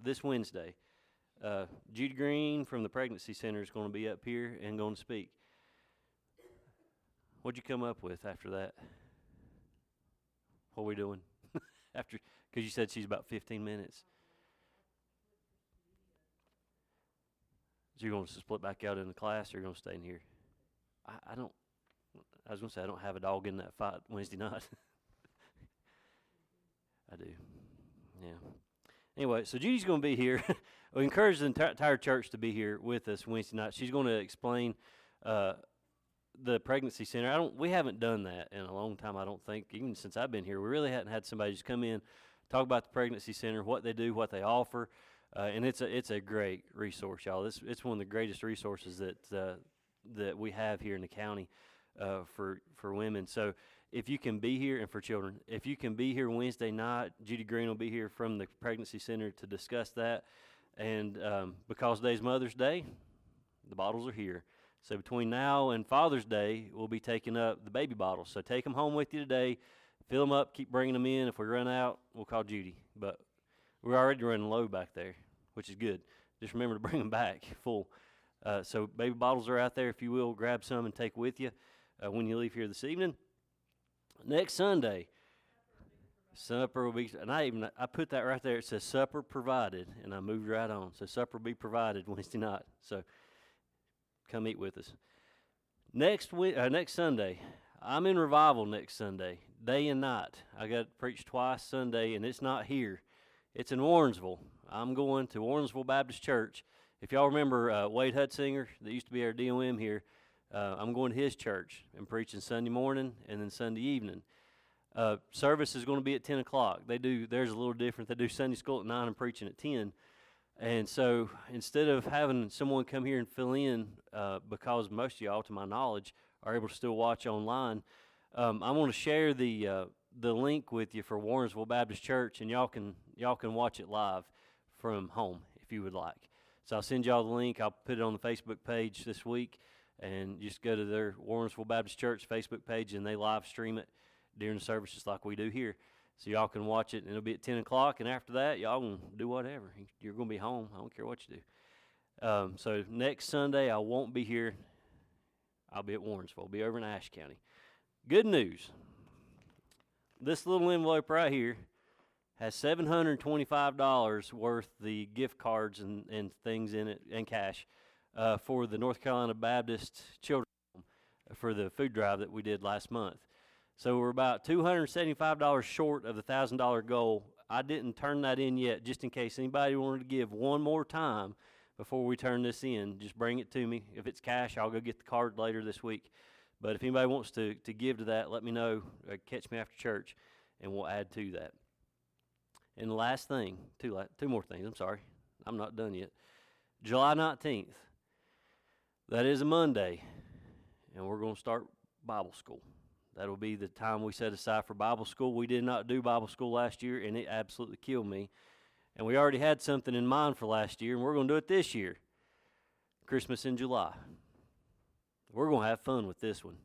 this Wednesday. Uh, Judy Green from the Pregnancy Center is going to be up here and going to speak. What'd you come up with after that? What are we doing after? Because you said she's about 15 minutes. So you're going to split back out in the class, or you're going to stay in here? I, I don't. I was going to say I don't have a dog in that fight Wednesday night. I do. Yeah. Anyway, so Judy's going to be here. we encourage the entire church to be here with us Wednesday night. She's going to explain uh, the pregnancy center. I don't. We haven't done that in a long time. I don't think, even since I've been here, we really hadn't had somebody just come in, talk about the pregnancy center, what they do, what they offer, uh, and it's a it's a great resource, y'all. It's it's one of the greatest resources that uh, that we have here in the county uh, for for women. So if you can be here and for children, if you can be here Wednesday night, Judy Green will be here from the pregnancy center to discuss that. And um, because today's Mother's Day, the bottles are here. So between now and Father's Day, we'll be taking up the baby bottles. So take them home with you today, fill them up, keep bringing them in. If we run out, we'll call Judy. But we're already running low back there, which is good. Just remember to bring them back full. Uh, so baby bottles are out there. If you will, grab some and take with you uh, when you leave here this evening. Next Sunday, supper will be, and I even I put that right there. It says supper provided, and I moved right on. So supper will be provided Wednesday night. So come eat with us. Next week, uh, next Sunday, I'm in revival next Sunday, day and night. I got to preach twice Sunday, and it's not here. It's in Warrensville. I'm going to Warrensville Baptist Church. If y'all remember uh, Wade Hutzinger, that used to be our DOM here, uh, I'm going to his church and preaching Sunday morning and then Sunday evening. Uh, service is going to be at 10 o'clock. They do theirs a little different. They do Sunday school at 9 and preaching at 10. And so instead of having someone come here and fill in, uh, because most of y'all, to my knowledge, are able to still watch online, um, I want to share the uh, the link with you for Warrensville Baptist Church, and y'all can y'all can watch it live from home if you would like. So I'll send y'all the link. I'll put it on the Facebook page this week, and just go to their Warrensville Baptist Church Facebook page, and they live stream it during the service just like we do here. So y'all can watch it, and it'll be at 10 o'clock. And after that, y'all can do whatever. You're going to be home. I don't care what you do. Um, so next Sunday, I won't be here. I'll be at Warrensville. I'll be over in Ashe County. Good news. This little envelope right here has $725 worth the gift cards and, and things in it and cash uh, for the North Carolina Baptist Children's Home for the food drive that we did last month. So we're about $275 short of the $1,000 goal. I didn't turn that in yet, just in case anybody wanted to give one more time before we turn this in. Just bring it to me. If it's cash, I'll go get the card later this week. But if anybody wants to, to give to that, let me know. Uh, catch me after church, and we'll add to that. And the last thing, two, two more things. I'm sorry. I'm not done yet. July 19th. That is a Monday, and we're going to start Bible school. That'll be the time we set aside for Bible school. We did not do Bible school last year, and it absolutely killed me. And we already had something in mind for last year, and we're going to do it this year Christmas in July. We're going to have fun with this one.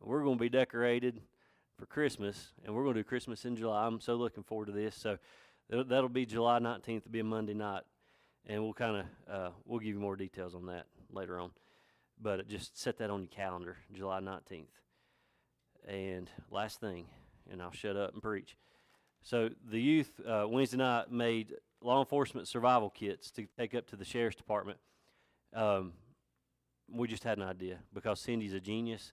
We're going to be decorated for Christmas, and we're going to do Christmas in July. I'm so looking forward to this. So that'll be July 19th. It'll be a Monday night, and we'll kind of uh, we'll give you more details on that later on. But just set that on your calendar, July 19th. And last thing, and I'll shut up and preach. So the youth uh, Wednesday night made law enforcement survival kits to take up to the sheriff's department. Um, we just had an idea because Cindy's a genius.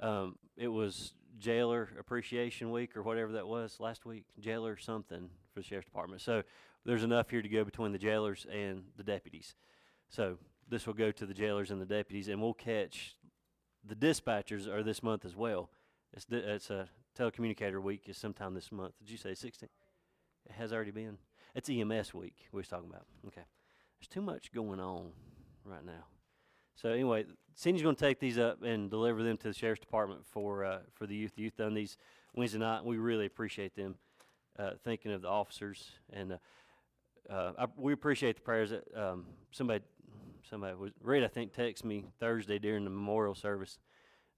Um, it was jailer appreciation week or whatever that was last week, jailer something for the sheriff's department. So there's enough here to go between the jailers and the deputies. So this will go to the jailers and the deputies, and we'll catch the dispatchers are this month as well. It's it's a telecommunicator week is sometime this month. Did you say 16? It has already been. It's EMS week we was talking about. Okay, there's too much going on right now. So anyway, Cindy's going to take these up and deliver them to the sheriff's department for uh, for the youth. The youth done these Wednesday night. We really appreciate them uh, thinking of the officers, and uh, uh, I, we appreciate the prayers that um, somebody somebody was I think texted me Thursday during the memorial service.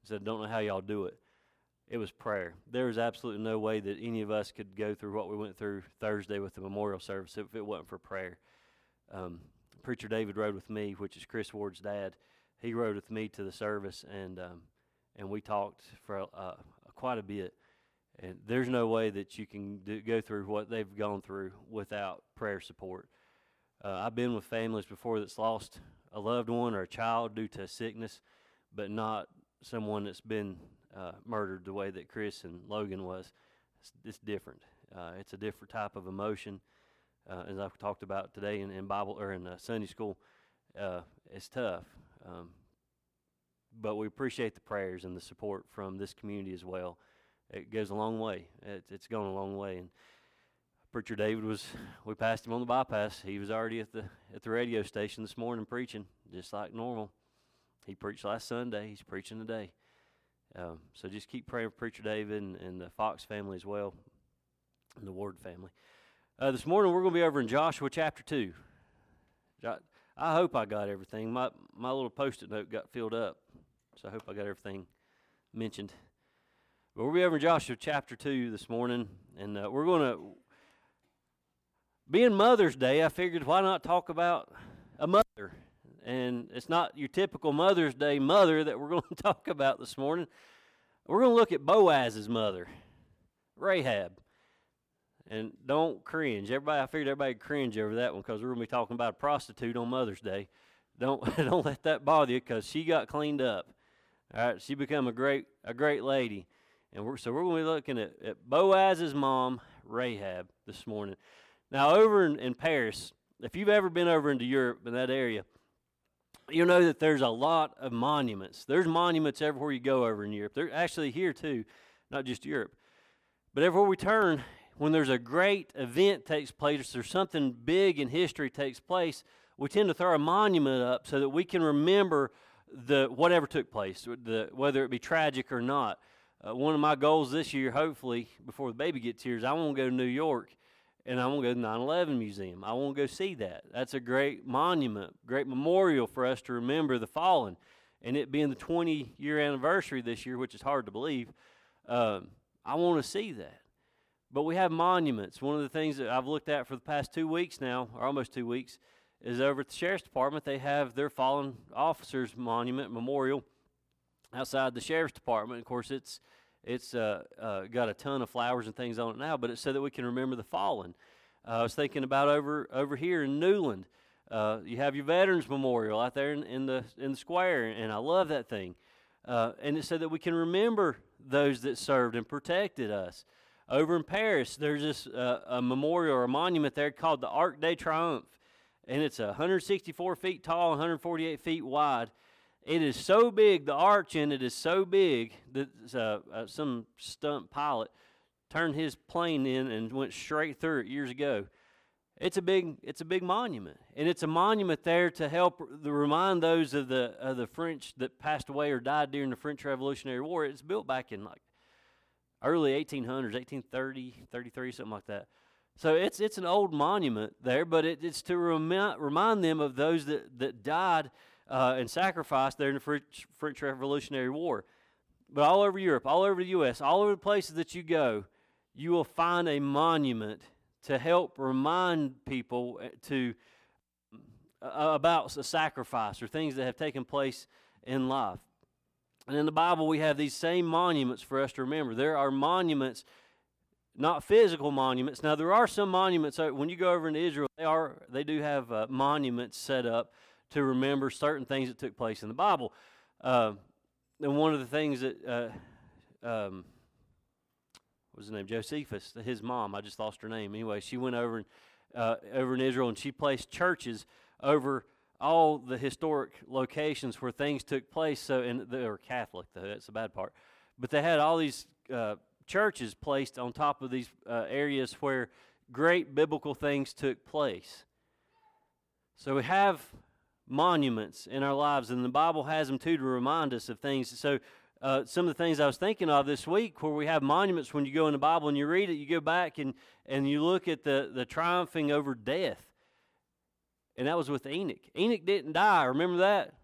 and Said, "Don't know how y'all do it." it was prayer. There was absolutely no way that any of us could go through what we went through Thursday with the memorial service if it wasn't for prayer. Um, Preacher David rode with me, which is Chris Ward's dad. He rode with me to the service, and um, and we talked for uh, quite a bit. And there's no way that you can do, go through what they've gone through without prayer support. Uh, I've been with families before that's lost a loved one or a child due to sickness, but not someone that's been uh, murdered the way that Chris and Logan was. It's, it's different. Uh, it's a different type of emotion. Uh, as I've talked about today in, in Bible or in uh, Sunday school, uh, it's tough. Um, but we appreciate the prayers and the support from this community as well. It goes a long way. It, it's gone a long way. And Preacher David was, we passed him on the bypass. He was already at the at the radio station this morning preaching, just like normal. He preached last Sunday. He's preaching today. Um, so just keep praying for Preacher David and, and, the Fox family as well, and the Ward family. Uh, this morning we're going to be over in Joshua chapter two. I hope I got everything. My my little post-it note got filled up, so I hope I got everything mentioned. But we'll be over in Joshua chapter two this morning, and uh, we're going to. Being Mother's Day, I figured why not talk about a mother and it's not your typical Mother's Day mother that we're going to talk about this morning. We're going to look at Boaz's mother, Rahab. And don't cringe. Everybody, I figured everybody cringe over that one because we're going to be talking about a prostitute on Mother's Day. Don't don't let that bother you because she got cleaned up. All right, she become a great a great lady, and we're, so we're going to be looking at, at Boaz's mom, Rahab, this morning. Now, over in, in Paris, if you've ever been over into Europe in that area, you'll know that there's a lot of monuments. There's monuments everywhere you go over in Europe. They're actually here too, not just Europe. But everywhere we turn, when there's a great event takes place, or something big in history takes place, we tend to throw a monument up so that we can remember the whatever took place, the, whether it be tragic or not. Uh, one of my goals this year, hopefully, before the baby gets here, is I want to go to New York and I want to go to the 9 11 Museum. I want to go see that. That's a great monument, great memorial for us to remember the fallen. And it being the 20 year anniversary this year, which is hard to believe, um, I want to see that. But we have monuments. One of the things that I've looked at for the past two weeks now, or almost two weeks, is over at the Sheriff's Department, they have their fallen officers monument memorial outside the Sheriff's Department. Of course, it's it's uh, uh, got a ton of flowers and things on it now, but it's so that we can remember the fallen. Uh, I was thinking about over over here in Newland. Uh, you have your Veterans Memorial out there in, in, the in the square, and I love that thing. Uh, and it's so that we can remember those that served and protected us. Over in Paris, there's this uh, a memorial or a monument there called the Arc de Triomphe, and it's 164 feet tall, 148 feet wide it is so big, the arch in it is so big that uh, uh, some stunt pilot turned his plane in and went straight through it years ago. It's a big, it's a big monument, and it's a monument there to help the, remind those of the of the French that passed away or died during the French Revolutionary War. It's built back in like early 1800s, 1830, 33, something like that. So it's it's an old monument there, but it, it's to remind remind them of those that that died uh, and sacrificed during the French, French Revolutionary War. But all over Europe, all over the U.S., all over the places that you go, you will find a monument to help remind people uh, to uh, about a sacrifice or things that have taken place in life. And in the Bible, we have these same monuments for us to remember. There are monuments, not physical monuments. Now, there are some monuments. Uh, when you go over into Israel, they are they do have uh, monuments set up to remember certain things that took place in the Bible. Uh, and one of the things that uh, um, what was his name Josephus, his mom, I just lost her name. Anyway, she went over uh, over in Israel and she placed churches over all the historic locations where things took place. So, and they were Catholic, though that's the bad part. But they had all these uh, churches placed on top of these uh, areas where great biblical things took place. So we have monuments in our lives, and the Bible has them too to remind us of things. So, uh, some of the things I was thinking of this week, where we have monuments, when you go in the Bible and you read it, you go back and, and you look at the, the triumphing over death. And that was with Enoch. Enoch didn't die. Remember that?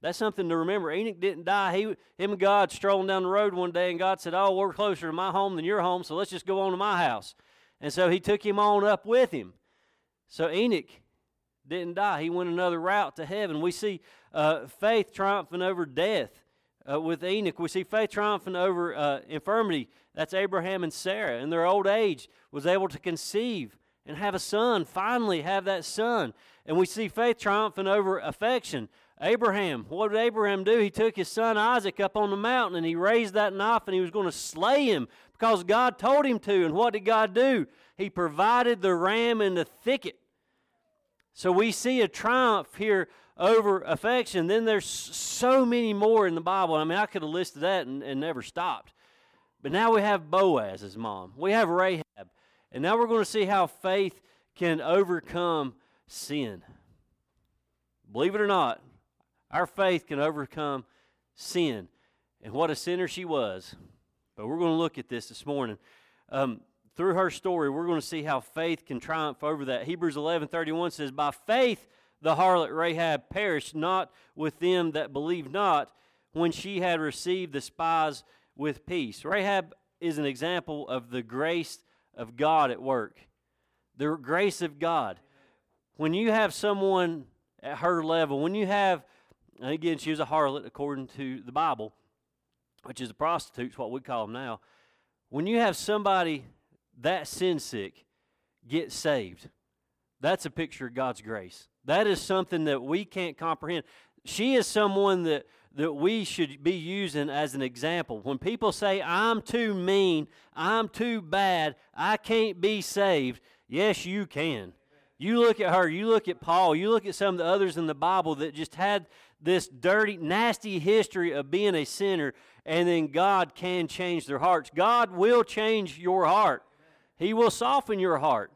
That's something to remember. Enoch didn't die. He, him and God strolling down the road one day, and God said, "Oh, we're closer to my home than your home, so let's just go on to my house." And so He took him on up with him. So Enoch didn't die. He went another route to heaven. We see uh, faith triumphing over death. Uh, with Enoch, we see faith triumphing over uh, infirmity. That's Abraham and Sarah. In their old age, was able to conceive and have a son. Finally, have that son. And we see faith triumphing over affection. Abraham, what did Abraham do? He took his son Isaac up on the mountain and he raised that knife and he was going to slay him because God told him to. And what did God do? He provided the ram in the thicket. So we see a triumph here over affection. Then there's so many more in the Bible. I mean, I could have listed that and, and never stopped. But now we have Boaz as mom. We have Rahab. And now we're going to see how faith can overcome sin. Believe it or not, our faith can overcome sin. And what a sinner she was. But we're going to look at this this morning. Um, through her story, we're going to see how faith can triumph over that. Hebrews 11:31 says, "By faith the harlot Rahab perished not with them that believed not, when she had received the spies with peace." Rahab is an example of the grace of God at work. The grace of God. When you have someone at her level, when you have, and again, she was a harlot according to the Bible, which is a prostitute, what we call them now. When you have somebody that sin sick get saved. That's a picture of God's grace. That is something that we can't comprehend. She is someone that, that we should be using as an example. When people say, I'm too mean, I'm too bad, I can't be saved, yes, you can. You look at her, you look at Paul, you look at some of the others in the Bible that just had this dirty, nasty history of being a sinner, and then God can change their hearts. God will change your heart. He will soften your heart.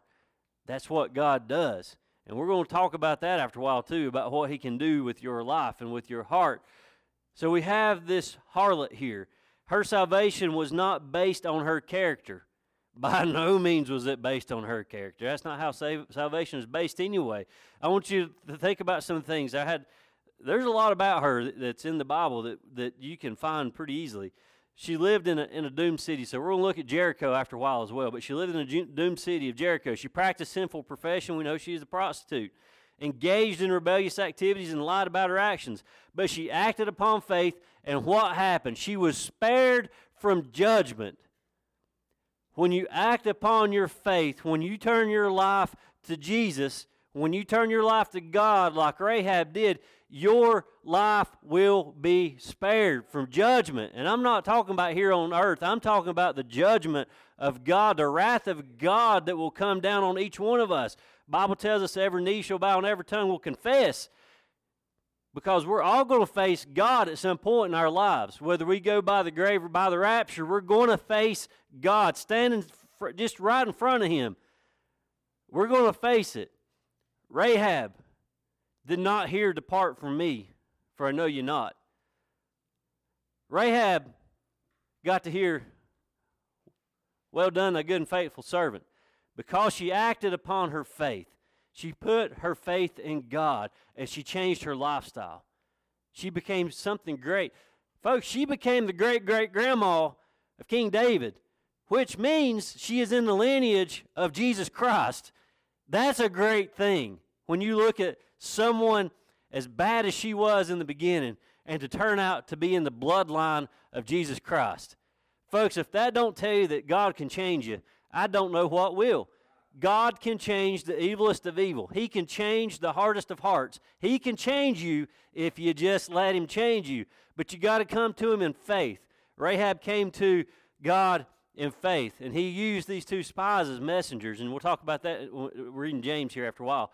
That's what God does. And we're going to talk about that after a while, too, about what He can do with your life and with your heart. So we have this harlot here. Her salvation was not based on her character. By no means was it based on her character. That's not how salvation is based anyway. I want you to think about some things. I had there's a lot about her that's in the Bible that, that you can find pretty easily she lived in a, in a doomed city. So we're going to look at Jericho after a while as well. But she lived in a doomed city of Jericho. She practiced sinful profession. We know she is a prostitute. Engaged in rebellious activities and lied about her actions. But she acted upon faith, and what happened? She was spared from judgment. When you act upon your faith, when you turn your life to Jesus, when you turn your life to God like Rahab did, your life will be spared from judgment. And I'm not talking about here on earth, I'm talking about the judgment of God, the wrath of God that will come down on each one of us. Bible tells us every knee shall bow and every tongue will confess. Because we're all going to face God at some point in our lives. Whether we go by the grave or by the rapture, we're going to face God standing just right in front of Him. We're going to face it. Rahab did not hear, Depart from me, for I know you not. Rahab got to hear, Well done, a good and faithful servant. Because she acted upon her faith, she put her faith in God and she changed her lifestyle. She became something great. Folks, she became the great great grandma of King David, which means she is in the lineage of Jesus Christ. That's a great thing. When you look at someone as bad as she was in the beginning and to turn out to be in the bloodline of Jesus Christ. Folks, if that don't tell you that God can change you, I don't know what will. God can change the evilest of evil. He can change the hardest of hearts. He can change you if you just let Him change you. But you got to come to Him in faith. Rahab came to God in faith, and he used these two spies as messengers, and we'll talk about that We're reading James here after a while.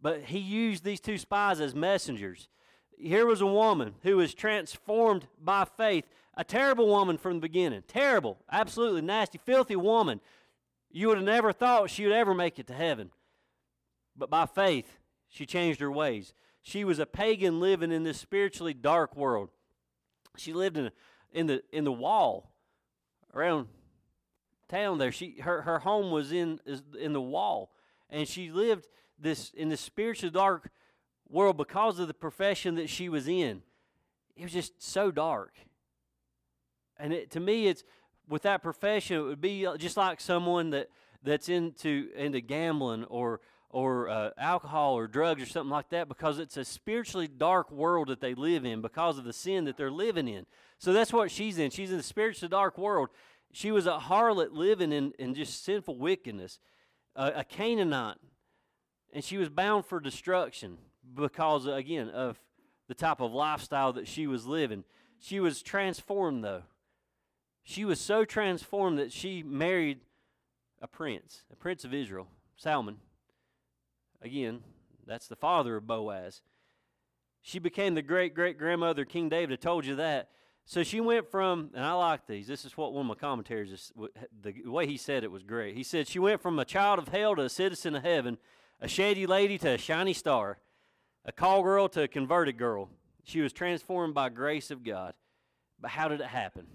But he used these two spies as messengers. Here was a woman who was transformed by faith, a terrible woman from the beginning. Terrible, absolutely nasty, filthy woman. You would have never thought she would ever make it to heaven. But by faith, she changed her ways. She was a pagan living in this spiritually dark world. She lived in, in, the, in the wall around town there. She, her, her home was in, in the wall. And she lived this in this spiritual dark world because of the profession that she was in. it was just so dark. And it, to me, it's with that profession, it would be uh, just like someone that that's into into gambling or or uh, alcohol or drugs or something like that because it's a spiritually dark world that they live in because of the sin that they're living in. So that's what she's in. She's in the spiritually dark world. She was a harlot living in, in just sinful wickedness, uh, a Canaanite, and she was bound for destruction because, again, of the type of lifestyle that she was living. She was transformed, though. She was so transformed that she married a prince, a prince of Israel, Salmon. Again, that's the father of Boaz. She became the great great grandmother King David. I told you that. So she went from, and I like these. This is what one of my commentaries, the way he said it was great. He said, She went from a child of hell to a citizen of heaven, a shady lady to a shiny star, a call girl to a converted girl. She was transformed by grace of God. But how did it happen?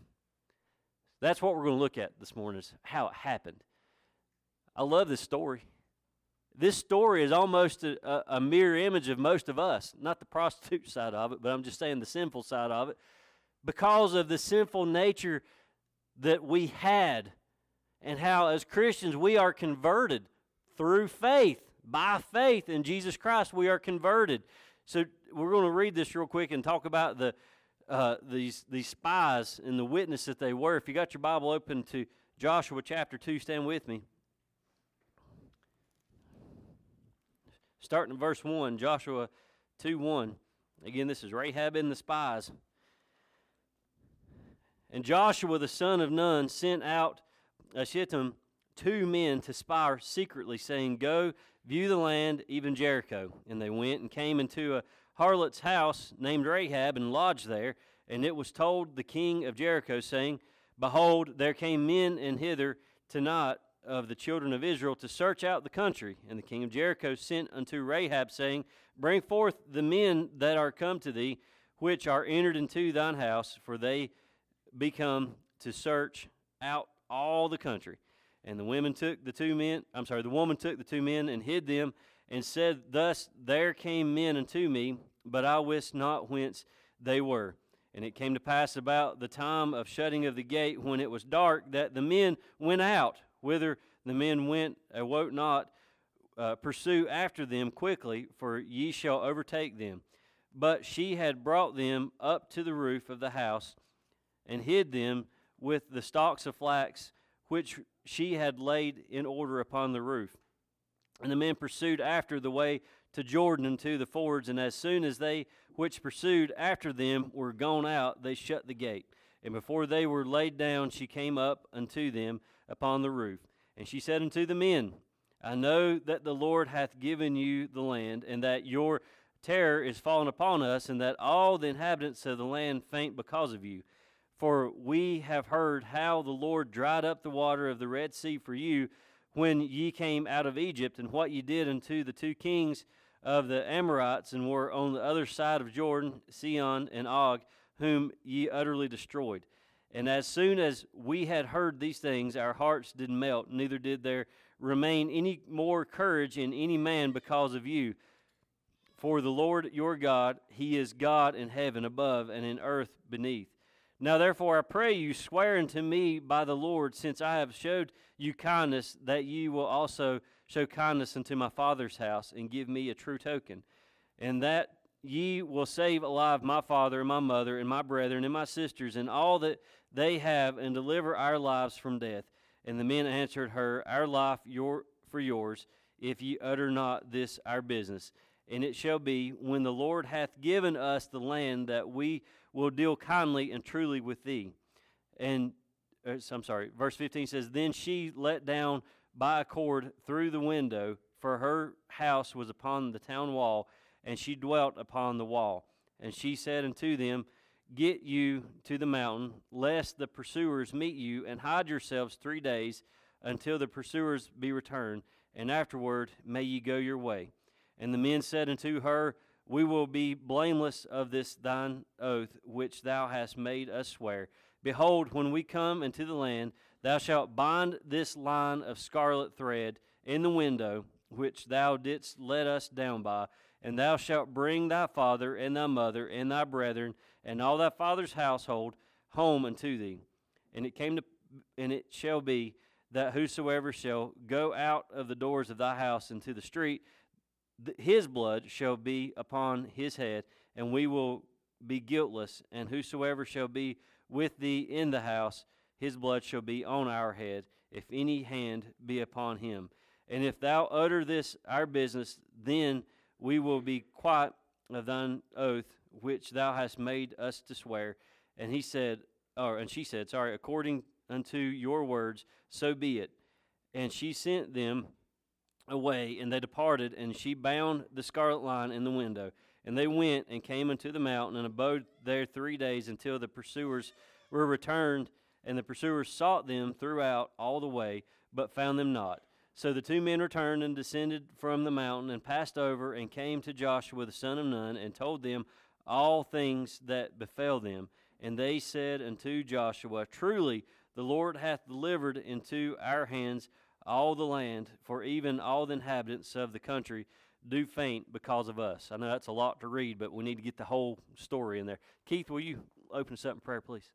That's what we're going to look at this morning, is how it happened. I love this story. This story is almost a, a, a mirror image of most of us, not the prostitute side of it, but I'm just saying the sinful side of it, because of the sinful nature that we had, and how as Christians we are converted through faith. By faith in Jesus Christ, we are converted. So we're going to read this real quick and talk about the uh, these these spies and the witness that they were. If you got your Bible open to Joshua chapter two, stand with me. Starting in verse 1, Joshua 2 1. Again, this is Rahab and the spies. And Joshua the son of Nun sent out a two men to spy secretly, saying, Go view the land, even Jericho. And they went and came into a harlot's house named Rahab and lodged there. And it was told the king of Jericho, saying, Behold, there came men and hither tonight of the children of Israel to search out the country. And the king of Jericho sent unto Rahab, saying, Bring forth the men that are come to thee, which are entered into thine house, for they be come to search out all the country. And the women took the two men, I'm sorry, the woman took the two men and hid them, and said, Thus there came men unto me, but I wist not whence they were. And it came to pass about the time of shutting of the gate, when it was dark, that the men went out Whither the men went, I awoke not, uh, pursue after them quickly, for ye shall overtake them. But she had brought them up to the roof of the house, and hid them with the stalks of flax which she had laid in order upon the roof. And the men pursued after the way to Jordan and to the fords, and as soon as they which pursued after them were gone out, they shut the gate. And before they were laid down, she came up unto them upon the roof. And she said unto the men, I know that the Lord hath given you the land, and that your terror is fallen upon us, and that all the inhabitants of the land faint because of you. For we have heard how the Lord dried up the water of the Red Sea for you when ye came out of Egypt, and what ye did unto the two kings of the Amorites, and were on the other side of Jordan, Sihon and Og, whom ye utterly destroyed. And as soon as we had heard these things, our hearts did melt, neither did there remain any more courage in any man because of you. For the Lord your God, He is God in heaven above and in earth beneath. Now therefore I pray you, swear unto me by the Lord, since I have showed you kindness, that ye will also show kindness unto my father's house, and give me a true token, and that ye will save alive my father and my mother and my brethren and my sisters and all that they have, and deliver our lives from death. And the men answered her, Our life your, for yours, if ye utter not this our business. And it shall be, when the Lord hath given us the land, that we will deal kindly and truly with thee. And uh, I'm sorry, verse 15 says, Then she let down by a cord through the window, for her house was upon the town wall, and she dwelt upon the wall. And she said unto them, Get you to the mountain, lest the pursuers meet you, and hide yourselves three days until the pursuers be returned, and afterward may ye go your way. And the men said unto her, We will be blameless of this thine oath which thou hast made us swear. Behold, when we come into the land, thou shalt bind this line of scarlet thread in the window which thou didst let us down by, and thou shalt bring thy father and thy mother and thy brethren and all thy father's household home unto thee. And it came to and it shall be that whosoever shall go out of the doors of thy house into the street, his blood shall be upon his head, and we will be guiltless. And whosoever shall be with thee in the house, his blood shall be on our head, if any hand be upon him. And if thou utter this our business, then we will be quiet of thine oath which thou hast made us to swear. And he said, or and she said, sorry, according unto your words, so be it. And she sent them away, and they departed, and she bound the scarlet line in the window. And they went and came unto the mountain and abode there three days until the pursuers were returned, and the pursuers sought them throughout all the way, but found them not. So the two men returned and descended from the mountain and passed over and came to Joshua the son of Nun and told them all things that befell them. And they said unto Joshua, Truly the Lord hath delivered into our hands all the land, for even all the inhabitants of the country do faint because of us. I know that's a lot to read, but we need to get the whole story in there. Keith, will you open us up in prayer, please?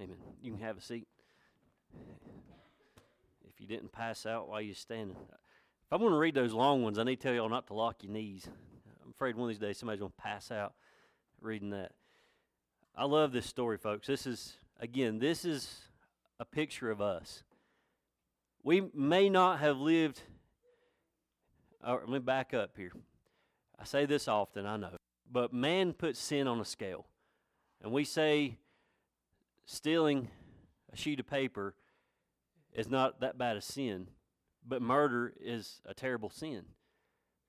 Amen. You can have a seat. You didn't pass out while you're standing. If I'm going to read those long ones, I need to tell y'all not to lock your knees. I'm afraid one of these days somebody's going to pass out reading that. I love this story, folks. This is, again, this is a picture of us. We may not have lived, or let me back up here. I say this often, I know, but man puts sin on a scale. And we say stealing a sheet of paper is not that bad a sin, but murder is a terrible sin.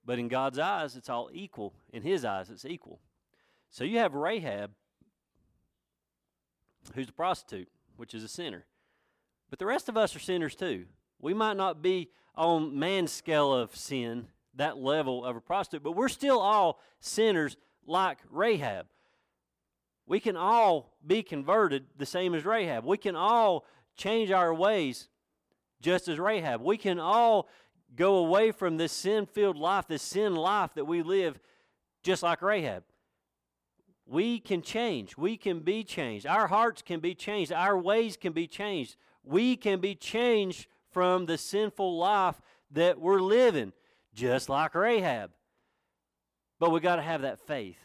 But in God's eyes, it's all equal. In His eyes, it's equal. So you have Rahab, who's a prostitute, which is a sinner. But the rest of us are sinners too. We might not be on man's scale of sin, that level of a prostitute, but we're still all sinners like Rahab. We can all be converted the same as Rahab. We can all change our ways just as Rahab. We can all go away from this sin filled life, this sin life that we live just like Rahab. We can change. We can be changed. Our hearts can be changed. Our ways can be changed. We can be changed from the sinful life that we're living, just like Rahab. But we got to have that faith.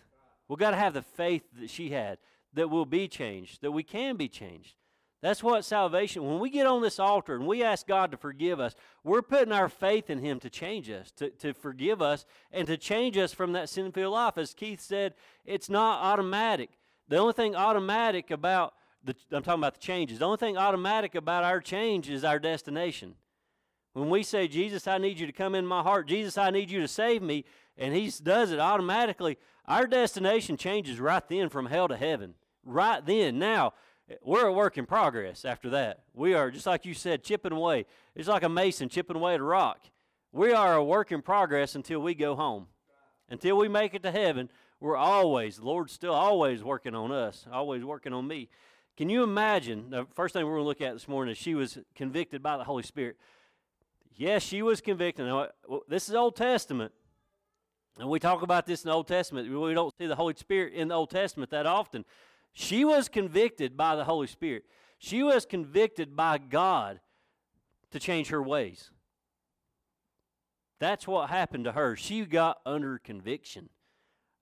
We've got to have the faith that she had that we'll be changed, that we can be changed. That's what salvation, when we get on this altar and we ask God to forgive us, we're putting our faith in Him to change us, to, to forgive us, and to change us from that sinful life. As Keith said, it's not automatic. The only thing automatic about, the, I'm talking about the changes, the only thing automatic about our change is our destination. When we say, Jesus, I need you to come in my heart, Jesus, I need you to save me, and He does it automatically, our destination changes right then from hell to heaven. Right then. Now, we're a work in progress after that. We are, just like you said, chipping away. It's like a mason chipping away at a rock. We are a work in progress until we go home. Until we make it to heaven, we're always, the Lord's still always working on us, always working on me. Can you imagine? The first thing we're going to look at this morning is she was convicted by the Holy Spirit. Yes, she was convicted. Now, this is Old Testament. And we talk about this in the Old Testament. We don't see the Holy Spirit in the Old Testament that often. She was convicted by the Holy Spirit. She was convicted by God to change her ways. That's what happened to her. She got under conviction.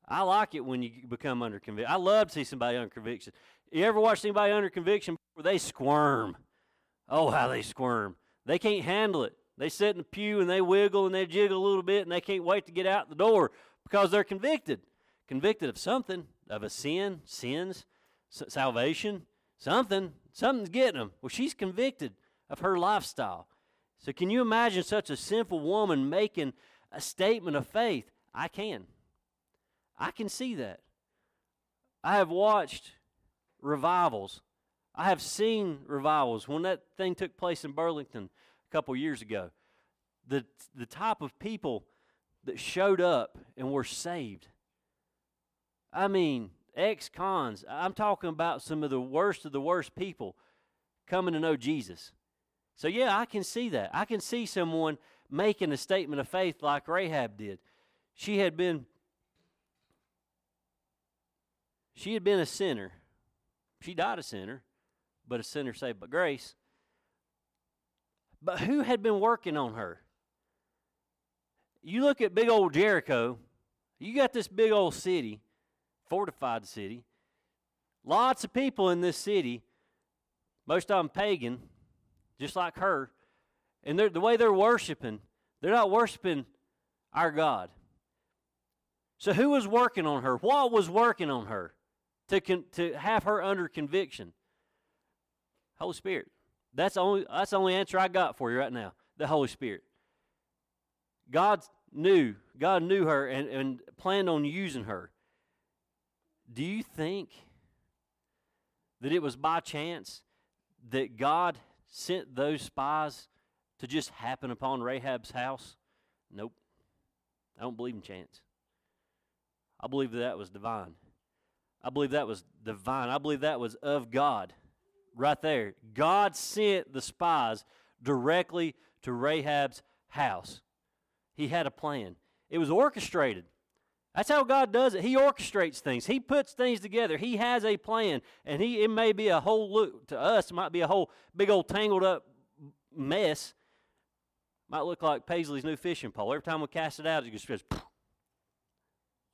I like it when you become under conviction. I love to see somebody under conviction. You ever watch anybody under conviction where they squirm? Oh, how they squirm. They can't handle it. They sit in the pew and they wiggle and they jiggle a little bit and they can't wait to get out the door because they're convicted. Convicted of something, of a sin, sins salvation, something, something's getting them. Well, she's convicted of her lifestyle. So, can you imagine such a sinful woman making a statement of faith? I can. I can see that. I have watched revivals. I have seen revivals. When that thing took place in Burlington a couple years ago, the, the type of people that showed up and were saved. I mean, ex cons. I'm talking about some of the worst of the worst people coming to know Jesus. So, yeah, I can see that. I can see someone making a statement of faith like Rahab did. She had been she had been a sinner. She died a sinner, but a sinner saved by grace. But who had been working on her? You look at big old Jericho, you got this big old city, fortified city. Lots of people in this city, most of them pagan, just like her. And the way they're worshiping, they're not worshiping our God. So, who was working on her? What was working on her to, con- to have her under conviction? Holy Spirit. That's the only that's the only answer I got for you right now. The Holy Spirit. God knew, God knew her and, and planned on using her. Do you think that it was by chance that God sent those spies to just happen upon Rahab's house? Nope. I don't believe in chance. I believe that, that was divine. I believe that was divine. I believe that was of God right there. God sent the spies directly to Rahab's house. He had a plan, it was orchestrated. That's how God does it. He orchestrates things. He puts things together. He has a plan, and he it may be a whole look to us. It might be a whole big old tangled up mess. Might look like Paisley's new fishing pole. Every time we cast it out, it just goes.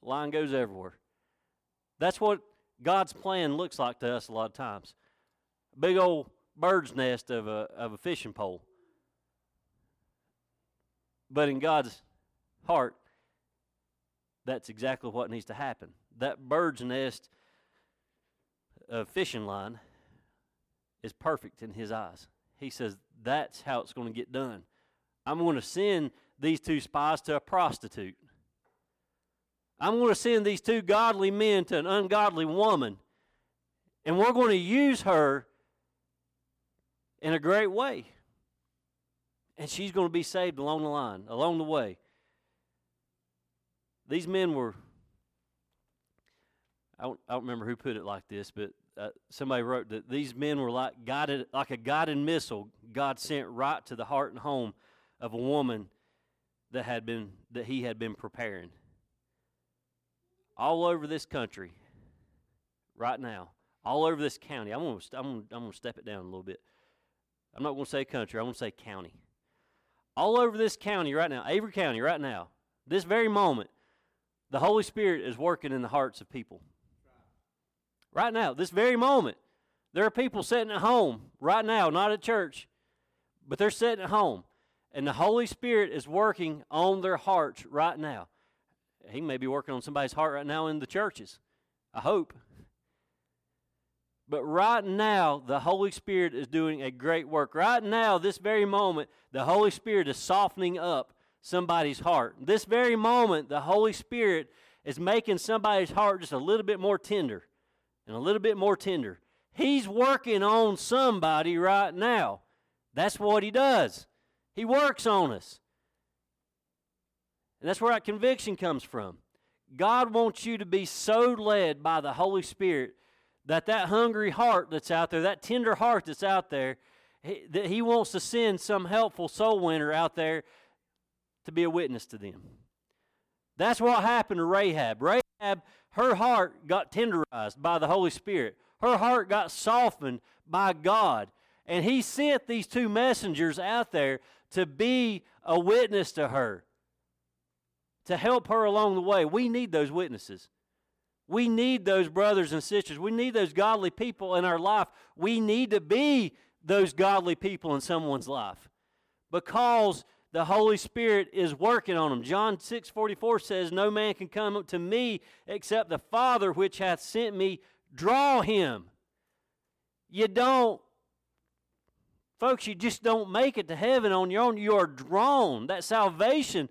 Line goes everywhere. That's what God's plan looks like to us a lot of times big old bird's nest of a, of a fishing pole. But in God's heart, that's exactly what needs to happen. That bird's nest of fishing line is perfect in His eyes. He says, That's how it's going to get done. I'm going to send these two spies to a prostitute. I'm going to send these two godly men to an ungodly woman. And we're going to use her in a great way. And she's going to be saved along the line, along the way. These men were, I don't, I don't remember who put it like this, but uh, somebody wrote that these men were like guided, like a guided missile God sent right to the heart and home of a woman that had been that he had been preparing. All over this country, right now, all over this county. I'm gonna, I'm gonna, I'm gonna step it down a little bit. I'm not going to say country, I'm to say county. All over this county right now, Avery County right now, this very moment, the Holy Spirit is working in the hearts of people. Right now, this very moment, there are people sitting at home right now, not at church, but they're sitting at home. And the Holy Spirit is working on their hearts right now. He may be working on somebody's heart right now in the churches. I hope. But right now, the Holy Spirit is doing a great work. Right now, this very moment, the Holy Spirit is softening up somebody's heart. This very moment, the Holy Spirit is making somebody's heart just a little bit more tender and a little bit more tender. He's working on somebody right now. That's what He does. He works on us. And that's where that conviction comes from. God wants you to be so led by the Holy Spirit that that hungry heart that's out there, that tender heart that's out there, he, that he wants to send some helpful soul winner out there to be a witness to them. That's what happened to Rahab. Rahab, her heart got tenderized by the Holy Spirit. Her heart got softened by God. And he sent these two messengers out there to be a witness to her, to help her along the way. We need those witnesses. We need those brothers and sisters. We need those godly people in our life. We need to be those godly people in someone's life because the Holy Spirit is working on them. John 6 44 says, No man can come to me except the Father which hath sent me draw him. You don't, folks, you just don't make it to heaven on your own. You are drawn. That salvation,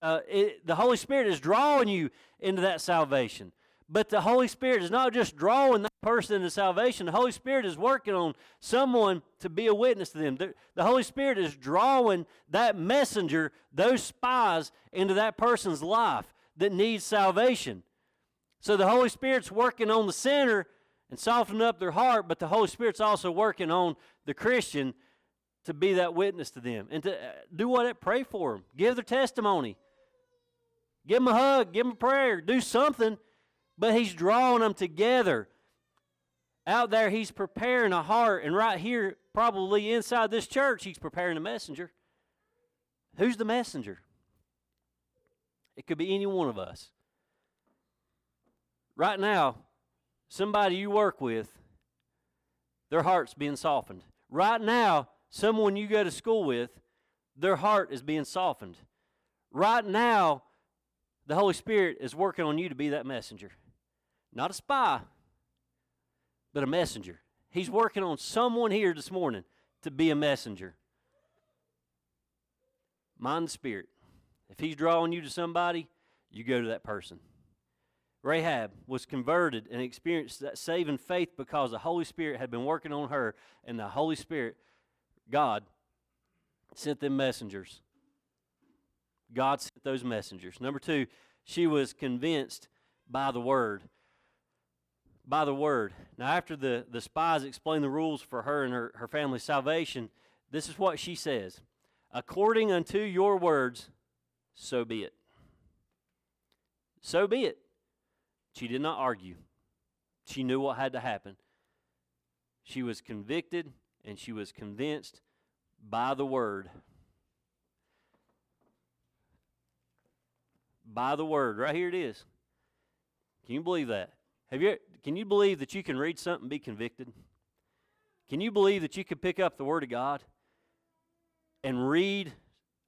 uh, it, the Holy Spirit is drawing you into that salvation. But the Holy Spirit is not just drawing person into salvation, the Holy Spirit is working on someone to be a witness to them. The, the, Holy Spirit is drawing that messenger, those spies, into that person's life that needs salvation. So the Holy Spirit's working on the sinner and softening up their heart, but the Holy Spirit's also working on the Christian to be that witness to them and to uh, do what it pray for them, give their testimony, give them a hug, give them a prayer, do something. But He's drawing them together out there, he's preparing a heart, and right here, probably inside this church, he's preparing a messenger. Who's the messenger? It could be any one of us. Right now, somebody you work with, their heart's being softened. Right now, someone you go to school with, their heart is being softened. Right now, the Holy Spirit is working on you to be that messenger. Not a spy, but a messenger. He's working on someone here this morning to be a messenger. Mind Spirit. If He's drawing you to somebody, you go to that person. Rahab was converted and experienced that saving faith because the Holy Spirit had been working on her, and the Holy Spirit, God, sent them messengers. God sent those messengers. Number two, she was convinced by the word by the word. Now, after the, the spies explain the rules for her and her, her family's salvation, this is what she says According unto your words, so be it. So be it. She did not argue. She knew what had to happen. She was convicted and she was convinced by the word. By the word. Right here it is. Can you believe that? Have you can you believe that you can read something and be convicted? Can you believe that you can pick up the Word of God and read?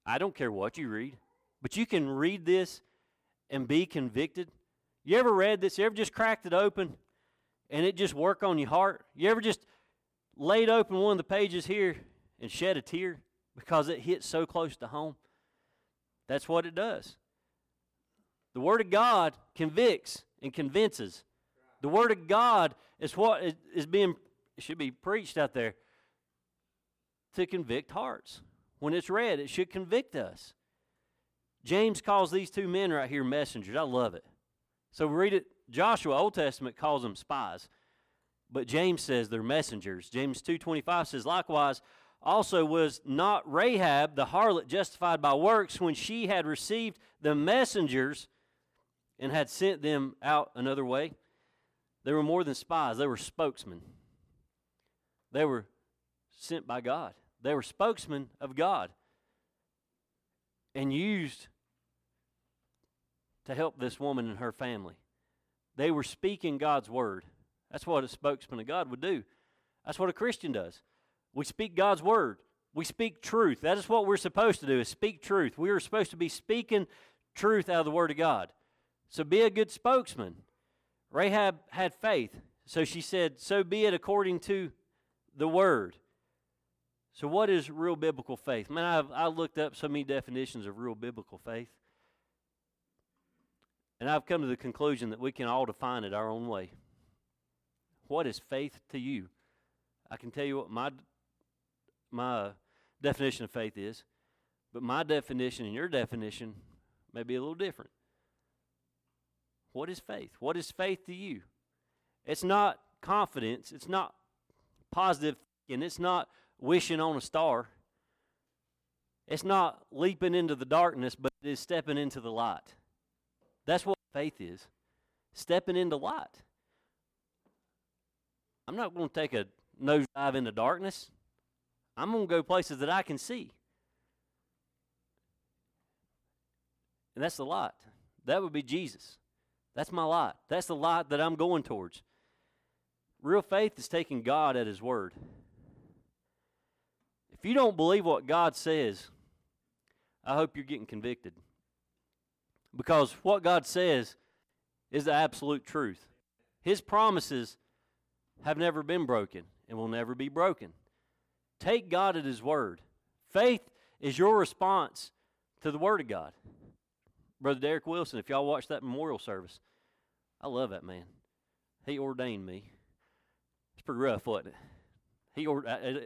I don't care what you read, but you can read this and be convicted. You ever read this? You ever just cracked it open and it just work on your heart? You ever just laid open one of the pages here and shed a tear because it hits so close to home? That's what it does. The Word of God convicts and convinces. The Word of God is what is being should be preached out there to convict hearts. When it's read, it should convict us. James calls these two men right here messengers. I love it. So we read it. Joshua, Old Testament, calls them spies, but James says they're messengers. James two twenty five says, likewise, also was not Rahab the harlot justified by works when she had received the messengers and had sent them out another way? They were more than spies, they were spokesmen. They were sent by God, they were spokesmen of God and used to help this woman and her family. They were speaking God's word. That's what a spokesman of God would do. That's what a Christian does. We speak God's word. We speak truth. That is what we're supposed to do, is speak truth. We are supposed to be speaking truth out of the word of God. So be a good spokesman. Rahab had faith, so she said, So be it according to the word. So, what is real biblical faith? Man, I've, I looked up so many definitions of real biblical faith. And I've come to the conclusion that we can all define it our own way. What is faith to you? I can tell you what my, my definition of faith is, but my definition and your definition may be a little different. What is faith? What is faith to you? It's not confidence, it's not positive thinking, it's not wishing on a star. It's not leaping into the darkness, but it is stepping into the light. That's what faith is. Stepping into light. I'm not going to take a nosedive into darkness. I'm going to go places that I can see. And that's the light. That would be Jesus. That's my lot. That's the lot that I'm going towards. Real faith is taking God at His word. If you don't believe what God says, I hope you're getting convicted. Because what God says is the absolute truth. His promises have never been broken and will never be broken. Take God at His word. Faith is your response to the Word of God. Brother Derek Wilson, if y'all watch that memorial service, I love that man. He ordained me. It's pretty rough, wasn't it? He ordered, uh,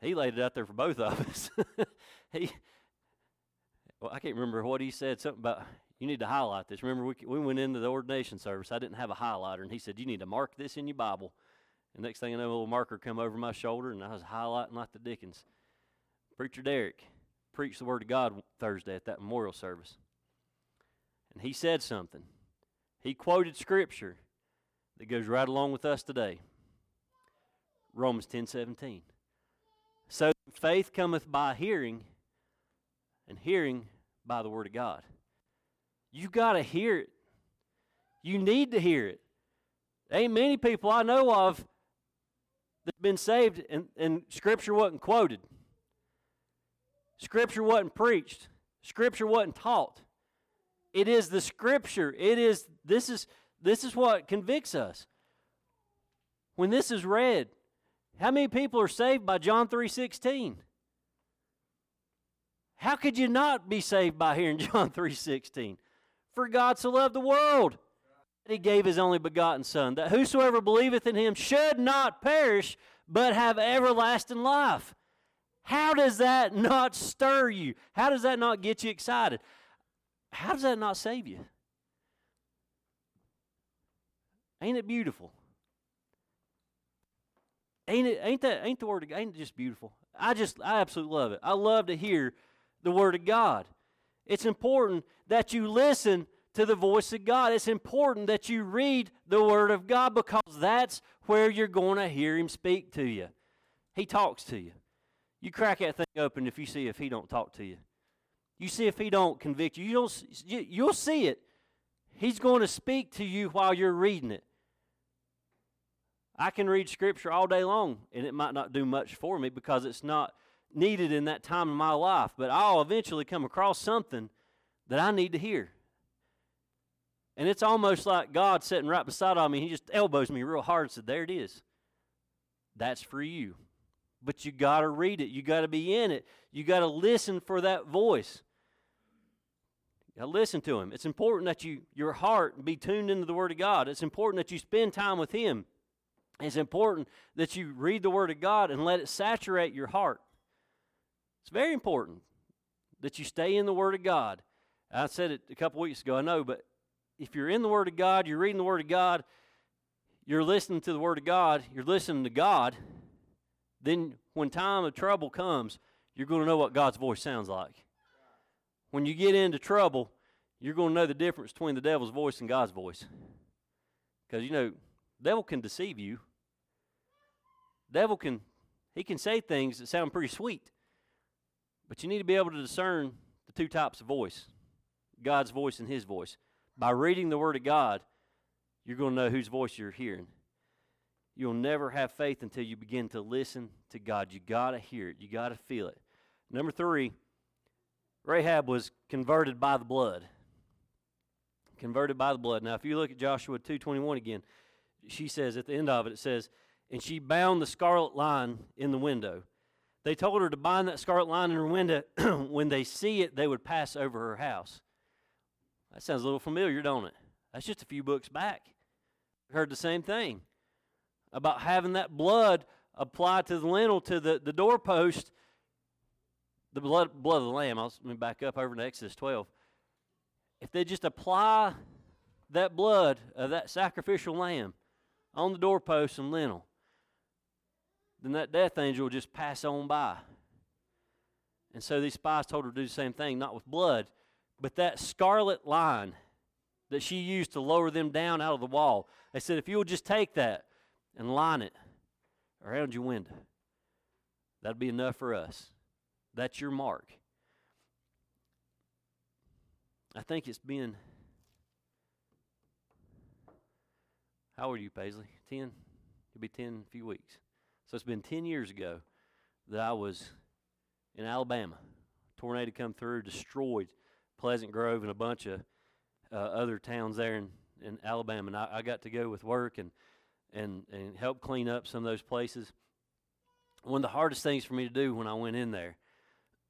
he laid it out there for both of us. he, well, I can't remember what he said. Something about you need to highlight this. Remember, we we went into the ordination service. I didn't have a highlighter, and he said you need to mark this in your Bible. And next thing I know, a little marker come over my shoulder, and I was highlighting like the Dickens. Preacher Derek preached the Word of God Thursday at that memorial service. And he said something. He quoted Scripture that goes right along with us today Romans ten seventeen. So faith cometh by hearing, and hearing by the Word of God. You got to hear it. You need to hear it. Ain't many people I know of that been saved and, and Scripture wasn't quoted. Scripture wasn't preached. Scripture wasn't taught. It is the Scripture. It is this is this is what convicts us. When this is read, how many people are saved by John 3:16? How could you not be saved by hearing John 3:16? For God so loved the world that he gave his only begotten son that whosoever believeth in him should not perish but have everlasting life. How does that not stir you? How does that not get you excited? How does that not save you? Ain't it beautiful? Ain't it ain't that ain't the word of God ain't it just beautiful? I just I absolutely love it. I love to hear the word of God. It's important that you listen to the voice of God. It's important that you read the word of God because that's where you're going to hear him speak to you. He talks to you. You crack that thing open if you see if he don't talk to you. You see if he don't convict you. You don't you'll see it. He's going to speak to you while you're reading it. I can read scripture all day long and it might not do much for me because it's not needed in that time in my life, but I'll eventually come across something that I need to hear. And it's almost like God sitting right beside of me. He just elbows me real hard and said, There it is. That's for you. But you got to read it. You got to be in it. You got to listen for that voice. To listen to him. It's important that you your heart be tuned into the Word of God. It's important that you spend time with Him. It's important that you read the Word of God and let it saturate your heart. It's very important that you stay in the Word of God. I said it a couple weeks ago, I know, but if you're in the Word of God, you're reading the Word of God, you're listening to the Word of God, you're listening to God, then when time of trouble comes, you're going to know what God's voice sounds like. When you get into trouble, you're going to know the difference between the devil's voice and God's voice. Because, you know, devil can deceive you. Devil can, he can say things that sound pretty sweet. But you need to be able to discern the two types of voice God's voice and his voice. By reading the Word of God, you're going to know whose voice you're hearing. You'll never have faith until you begin to listen to God. You got to hear it, you got to feel it. Number three, Rahab was converted by the blood. Converted by the blood. Now, if you look at Joshua 2.21 again, she says at the end of it, it says, And she bound the scarlet line in the window. They told her to bind that scarlet line in her window. when they see it, they would pass over her house. That sounds a little familiar, don't it? That's just a few books back. I heard the same thing about having that blood applied to the lintel, to the, the doorpost, the blood, blood of the lamb. I'll, let me back up over to Exodus 12. If they just apply that blood of that sacrificial lamb on the doorpost and lintel, then that death angel will just pass on by. And so these spies told her to do the same thing, not with blood, but that scarlet line that she used to lower them down out of the wall. They said, if you'll just take that and line it around your window, that'd be enough for us. That's your mark. I think it's been. How old are you, Paisley? 10? It'll be 10 in a few weeks. So it's been 10 years ago that I was in Alabama. Tornado come through, destroyed Pleasant Grove and a bunch of uh, other towns there in, in Alabama. And I, I got to go with work and, and, and help clean up some of those places. One of the hardest things for me to do when I went in there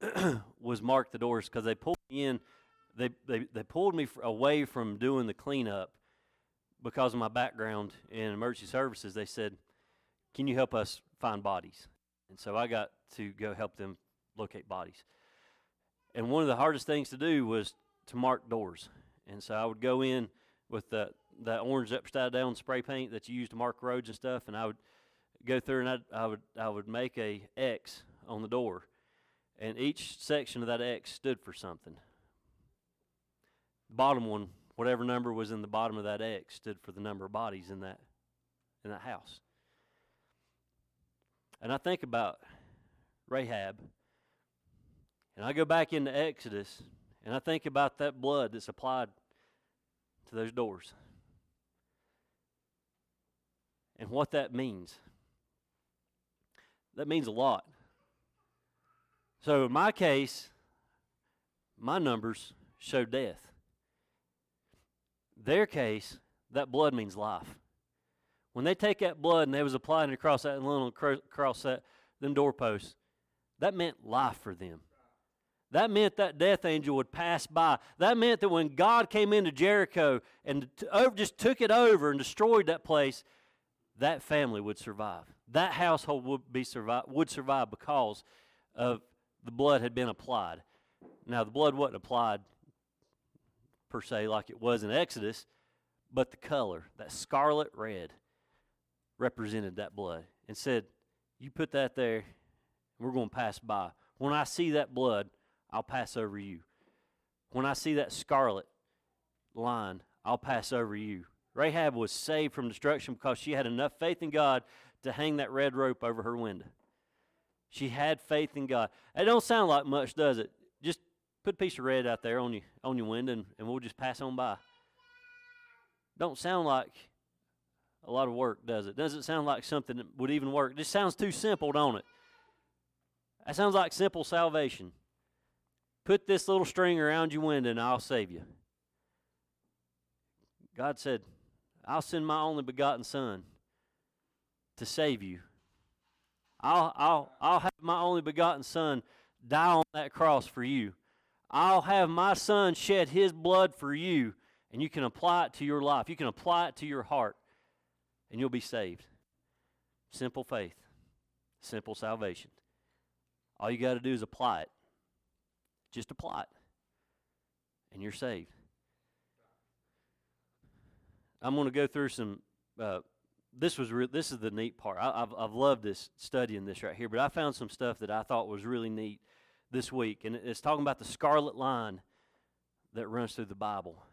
was mark the doors because they pulled me in. They, they, they pulled me away from doing the cleanup because of my background in emergency services. They said, can you help us find bodies? And so I got to go help them locate bodies. And one of the hardest things to do was to mark doors. And so I would go in with that that orange upside down spray paint that you use to mark roads and stuff, and I would go through and I'd, I would I would make a X on the door, and each section of that X stood for something. The bottom one, whatever number was in the bottom of that X, stood for the number of bodies in that in that house. And I think about Rahab, and I go back into Exodus, and I think about that blood that's applied to those doors and what that means. That means a lot. So, in my case, my numbers show death. Their case, that blood means life. When they take that blood and they was applying it across that lintel, across that them doorposts, that meant life for them. That meant that death angel would pass by. That meant that when God came into Jericho and just took it over and destroyed that place, that family would survive. That household would be survive would survive because of the blood had been applied. Now the blood wasn't applied per se like it was in Exodus, but the color, that scarlet red, represented that blood and said, You put that there, we're going to pass by. When I see that blood, I'll pass over you. When I see that scarlet line, I'll pass over you. Rahab was saved from destruction because she had enough faith in God to hang that red rope over her window. She had faith in God. It don't sound like much, does it? Just put a piece of red out there on your on your window and, and we'll just pass on by. Don't sound like a lot of work, does it? Doesn't sound like something that would even work. It just sounds too simple, don't it? That sounds like simple salvation. Put this little string around your window and I'll save you. God said, I'll send my only begotten Son to save you. I'll, I'll, I'll have my only begotten Son die on that cross for you. I'll have my Son shed his blood for you, and you can apply it to your life. You can apply it to your heart, and you'll be saved. Simple faith, simple salvation. All you got to do is apply it. Just apply it, and you're saved. I'm going to go through some. Uh, this was re- this is the neat part. I, have I've loved this studying this right here, but I found some stuff that I thought was really neat this week, and it's talking about the scarlet line that runs through the Bible.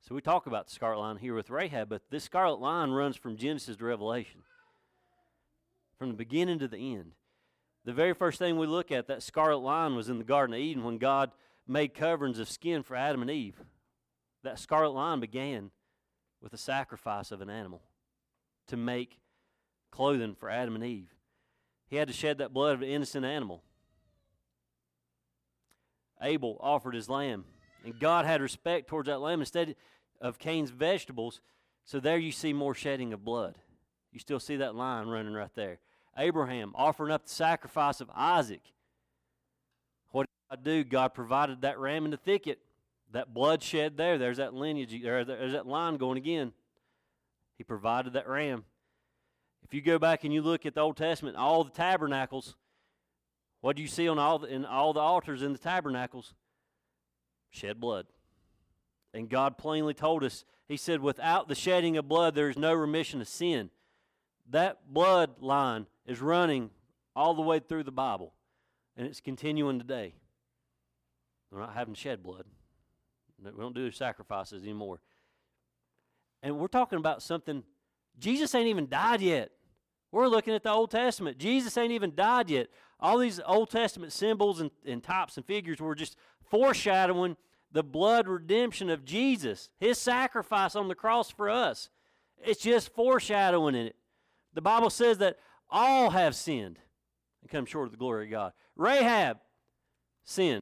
So we talk about the scarlet line here with Rahab, but this scarlet line runs from Genesis to Revelation, from the beginning to the end. The very first thing we look at, that scarlet line, was in the Garden of Eden when God made coverings of skin for Adam and Eve. That scarlet line began with the sacrifice of an animal to make clothing for Adam and Eve. He had to shed that blood of an innocent animal. Abel offered his lamb, and God had respect towards that lamb instead of Cain's vegetables. So there you see more shedding of blood. You still see that line running right there. Abraham offering up the sacrifice of Isaac. What did God do? God provided that ram in the thicket that bloodshed there, there's that lineage, there, there's that line going again. He provided that ram. If you go back and you look at the Old Testament, all the tabernacles, what do you see on all the, in all the altars in the tabernacles? Shed blood. And God plainly told us, He said, without the shedding of blood, there is no remission of sin. That blood line is running all the way through the Bible, and it's continuing today. We're not having shed blood. We don't do sacrifices anymore. And we're talking about something, Jesus ain't even died yet. We're looking at the Old Testament. Jesus ain't even died yet. All these Old Testament symbols and, and types and figures were just foreshadowing the blood redemption of Jesus, his sacrifice on the cross for us. It's just foreshadowing in it. The Bible says that all have sinned and come short of the glory of God. Rahab sinned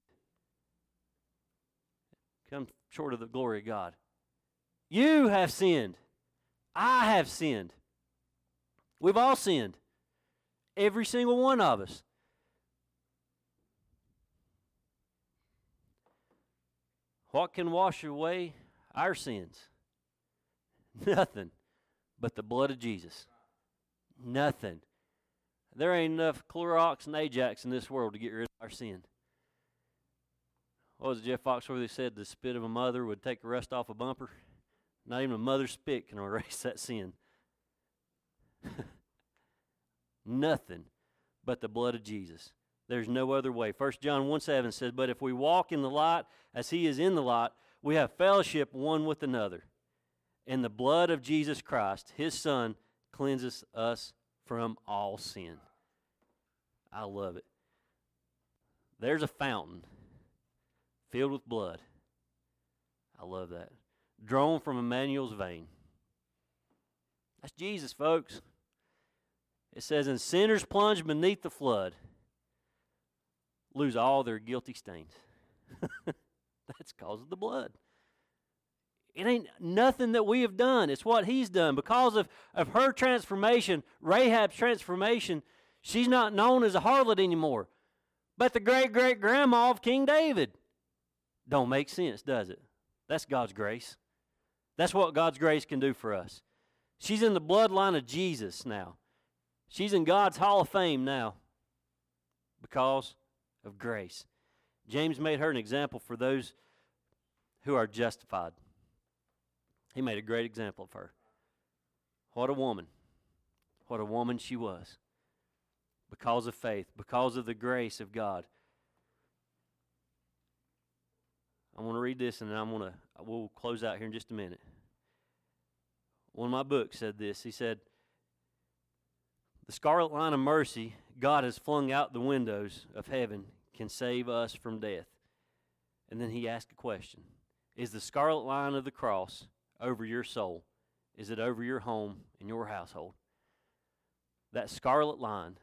come short of the glory of God. You have sinned. I have sinned. We've all sinned. Every single one of us. What can wash away our sins? Nothing but the blood of Jesus. Nothing. There ain't enough Clorox and Ajax in this world to get rid of our sin. What was it Jeff Foxworthy said? The spit of a mother would take the rust off a bumper. Not even a mother's spit can erase that sin. Nothing but the blood of Jesus. There's no other way. 1 John 1 7 says, But if we walk in the light as he is in the light, we have fellowship one with another. And the blood of Jesus Christ, his Son, cleanses us from all sin. I love it. There's a fountain filled with blood. I love that. Drawn from Emmanuel's vein. That's Jesus, folks. It says, And sinners plunged beneath the flood lose all their guilty stains. That's because of the blood. It ain't nothing that we have done. It's what he's done. Because of, of her transformation, Rahab's transformation, she's not known as a harlot anymore. But the great great grandma of King David. Don't make sense, does it? That's God's grace. That's what God's grace can do for us. She's in the bloodline of Jesus now. She's in God's Hall of Fame now because of grace. James made her an example for those who are justified. He made a great example of her. What a woman. What a woman she was. Because of faith, because of the grace of God. I want to read this and then I'm going to we'll close out here in just a minute. One of my books said this. He said, The scarlet line of mercy God has flung out the windows of heaven can save us from death. And then he asked a question Is the scarlet line of the cross over your soul? Is it over your home and your household? That scarlet line.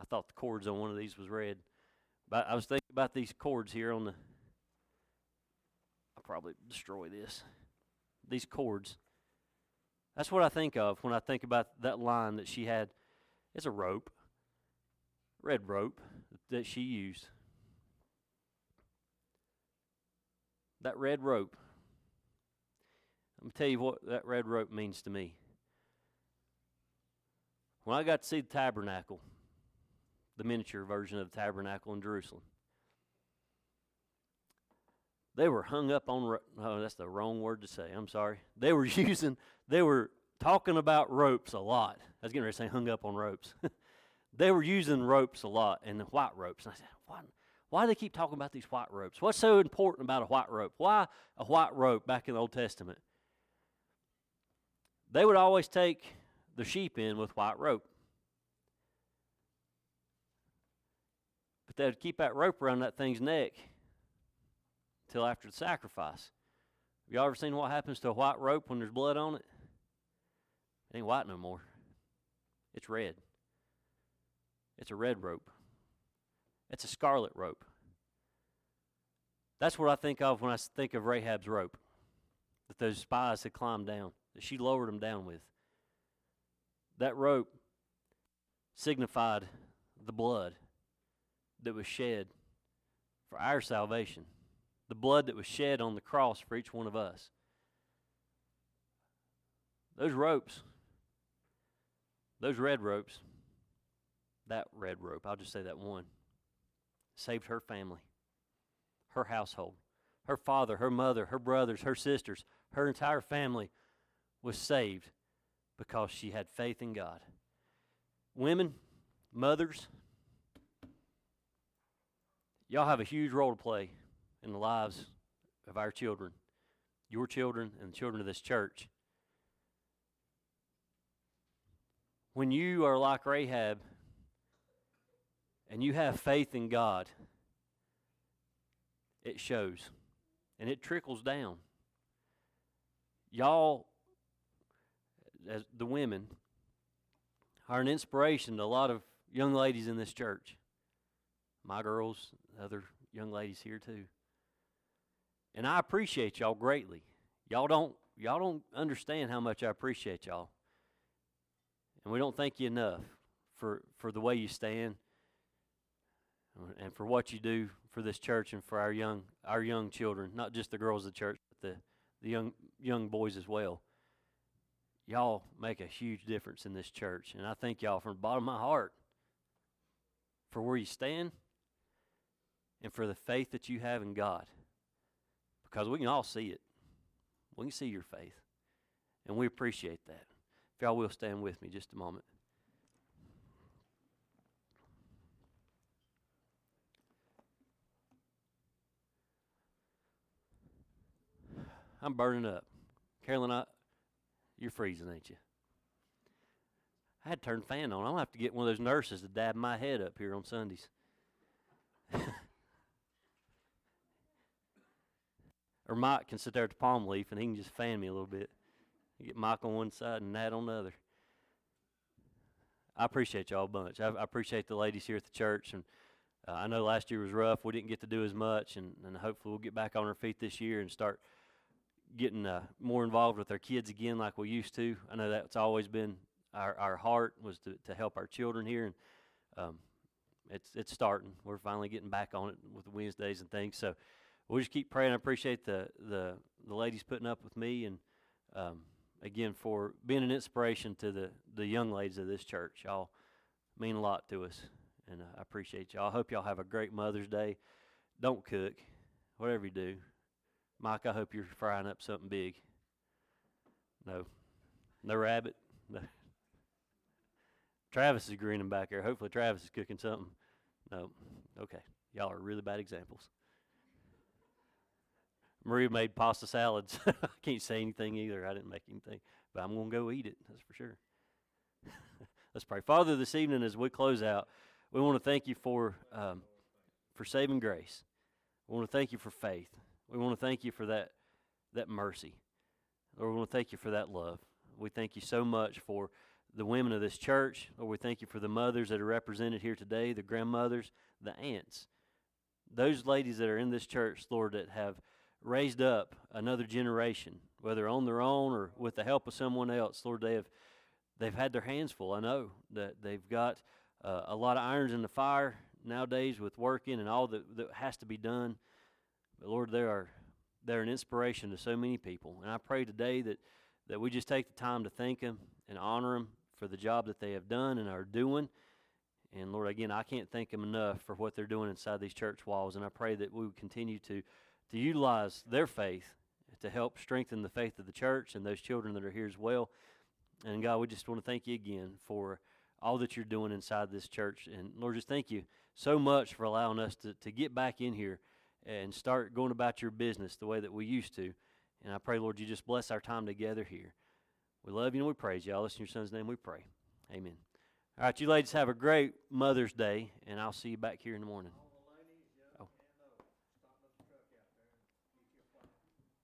I thought the cords on one of these was red. But I was thinking about these cords here on the. I'll probably destroy this. These cords. That's what I think of when I think about that line that she had. It's a rope, red rope that she used. That red rope let me tell you what that red rope means to me. When I got to see the tabernacle, the miniature version of the tabernacle in Jerusalem, they were hung up on. Oh, that's the wrong word to say. I'm sorry. They were using. They were talking about ropes a lot. I was getting ready to say hung up on ropes. they were using ropes a lot and the white ropes. And I said, why, why do they keep talking about these white ropes? What's so important about a white rope? Why a white rope back in the Old Testament? they would always take the sheep in with white rope. But they would keep that rope around that thing's neck until after the sacrifice. Have y'all ever seen what happens to a white rope when there's blood on it? It ain't white no more. It's red. It's a red rope. It's a scarlet rope. That's what I think of when I think of Rahab's rope that those spies had climbed down that she lowered them down with. That rope signified the blood that was shed for our salvation, the blood that was shed on the cross for each one of us. Those ropes, those red ropes, that red rope, I'll just say that one, saved her family, her household, her father, her mother, her brothers, her sisters, her entire family was saved because she had faith in God. Women, mothers, y'all have a huge role to play in the lives of our children, your children, and the children of this church. When you are like Rahab and you have faith in God, it shows and it trickles down. Y'all as the women are an inspiration to a lot of young ladies in this church. My girls, other young ladies here too. And I appreciate y'all greatly. Y'all don't y'all don't understand how much I appreciate y'all. And we don't thank you enough for for the way you stand and for what you do for this church and for our young our young children, not just the girls of the church, but the, the young young boys as well y'all make a huge difference in this church. And I thank y'all from the bottom of my heart for where you stand and for the faith that you have in God. Because we can all see it. We can see your faith. And we appreciate that. If y'all will stand with me just a moment. I'm burning up. Carolyn, I, you're freezing, ain't you? I had to turn fan on. I'm gonna have to get one of those nurses to dab my head up here on Sundays. or Mike can sit there at the palm leaf and he can just fan me a little bit. get Mike on one side and Nat on the other. I appreciate y'all a bunch. I, I appreciate the ladies here at the church, and uh, I know last year was rough. We didn't get to do as much, and, and hopefully we'll get back on our feet this year and start getting uh, more involved with our kids again like we used to. I know that's always been our, our heart was to, to help our children here, and um, it's it's starting. We're finally getting back on it with the Wednesdays and things. So we'll just keep praying. I appreciate the the the ladies putting up with me, and um, again for being an inspiration to the the young ladies of this church. Y'all mean a lot to us, and uh, I appreciate y'all. I hope y'all have a great Mother's Day. Don't cook, whatever you do. Mike, I hope you're frying up something big. No, no rabbit. No. Travis is grinning back there. Hopefully, Travis is cooking something. No, okay. Y'all are really bad examples. Maria made pasta salads. I can't say anything either. I didn't make anything, but I'm going to go eat it. That's for sure. Let's pray. Father, this evening as we close out, we want to thank you for um, for saving grace. We want to thank you for faith. We want to thank you for that that mercy. Lord, we want to thank you for that love. We thank you so much for the women of this church. Lord, we thank you for the mothers that are represented here today, the grandmothers, the aunts. Those ladies that are in this church, Lord, that have raised up another generation, whether on their own or with the help of someone else, Lord, they have they've had their hands full. I know that they've got uh, a lot of irons in the fire nowadays with working and all that, that has to be done. But Lord, they are they're an inspiration to so many people. And I pray today that, that we just take the time to thank them and honor them for the job that they have done and are doing. And Lord, again, I can't thank them enough for what they're doing inside these church walls. And I pray that we would continue to, to utilize their faith to help strengthen the faith of the church and those children that are here as well. And God, we just want to thank you again for all that you're doing inside this church. And Lord, just thank you so much for allowing us to, to get back in here and start going about your business the way that we used to. And I pray, Lord, you just bless our time together here. We love you and we praise you. All this in your son's name we pray. Amen. All right, you ladies have a great Mother's Day, and I'll see you back here in the morning.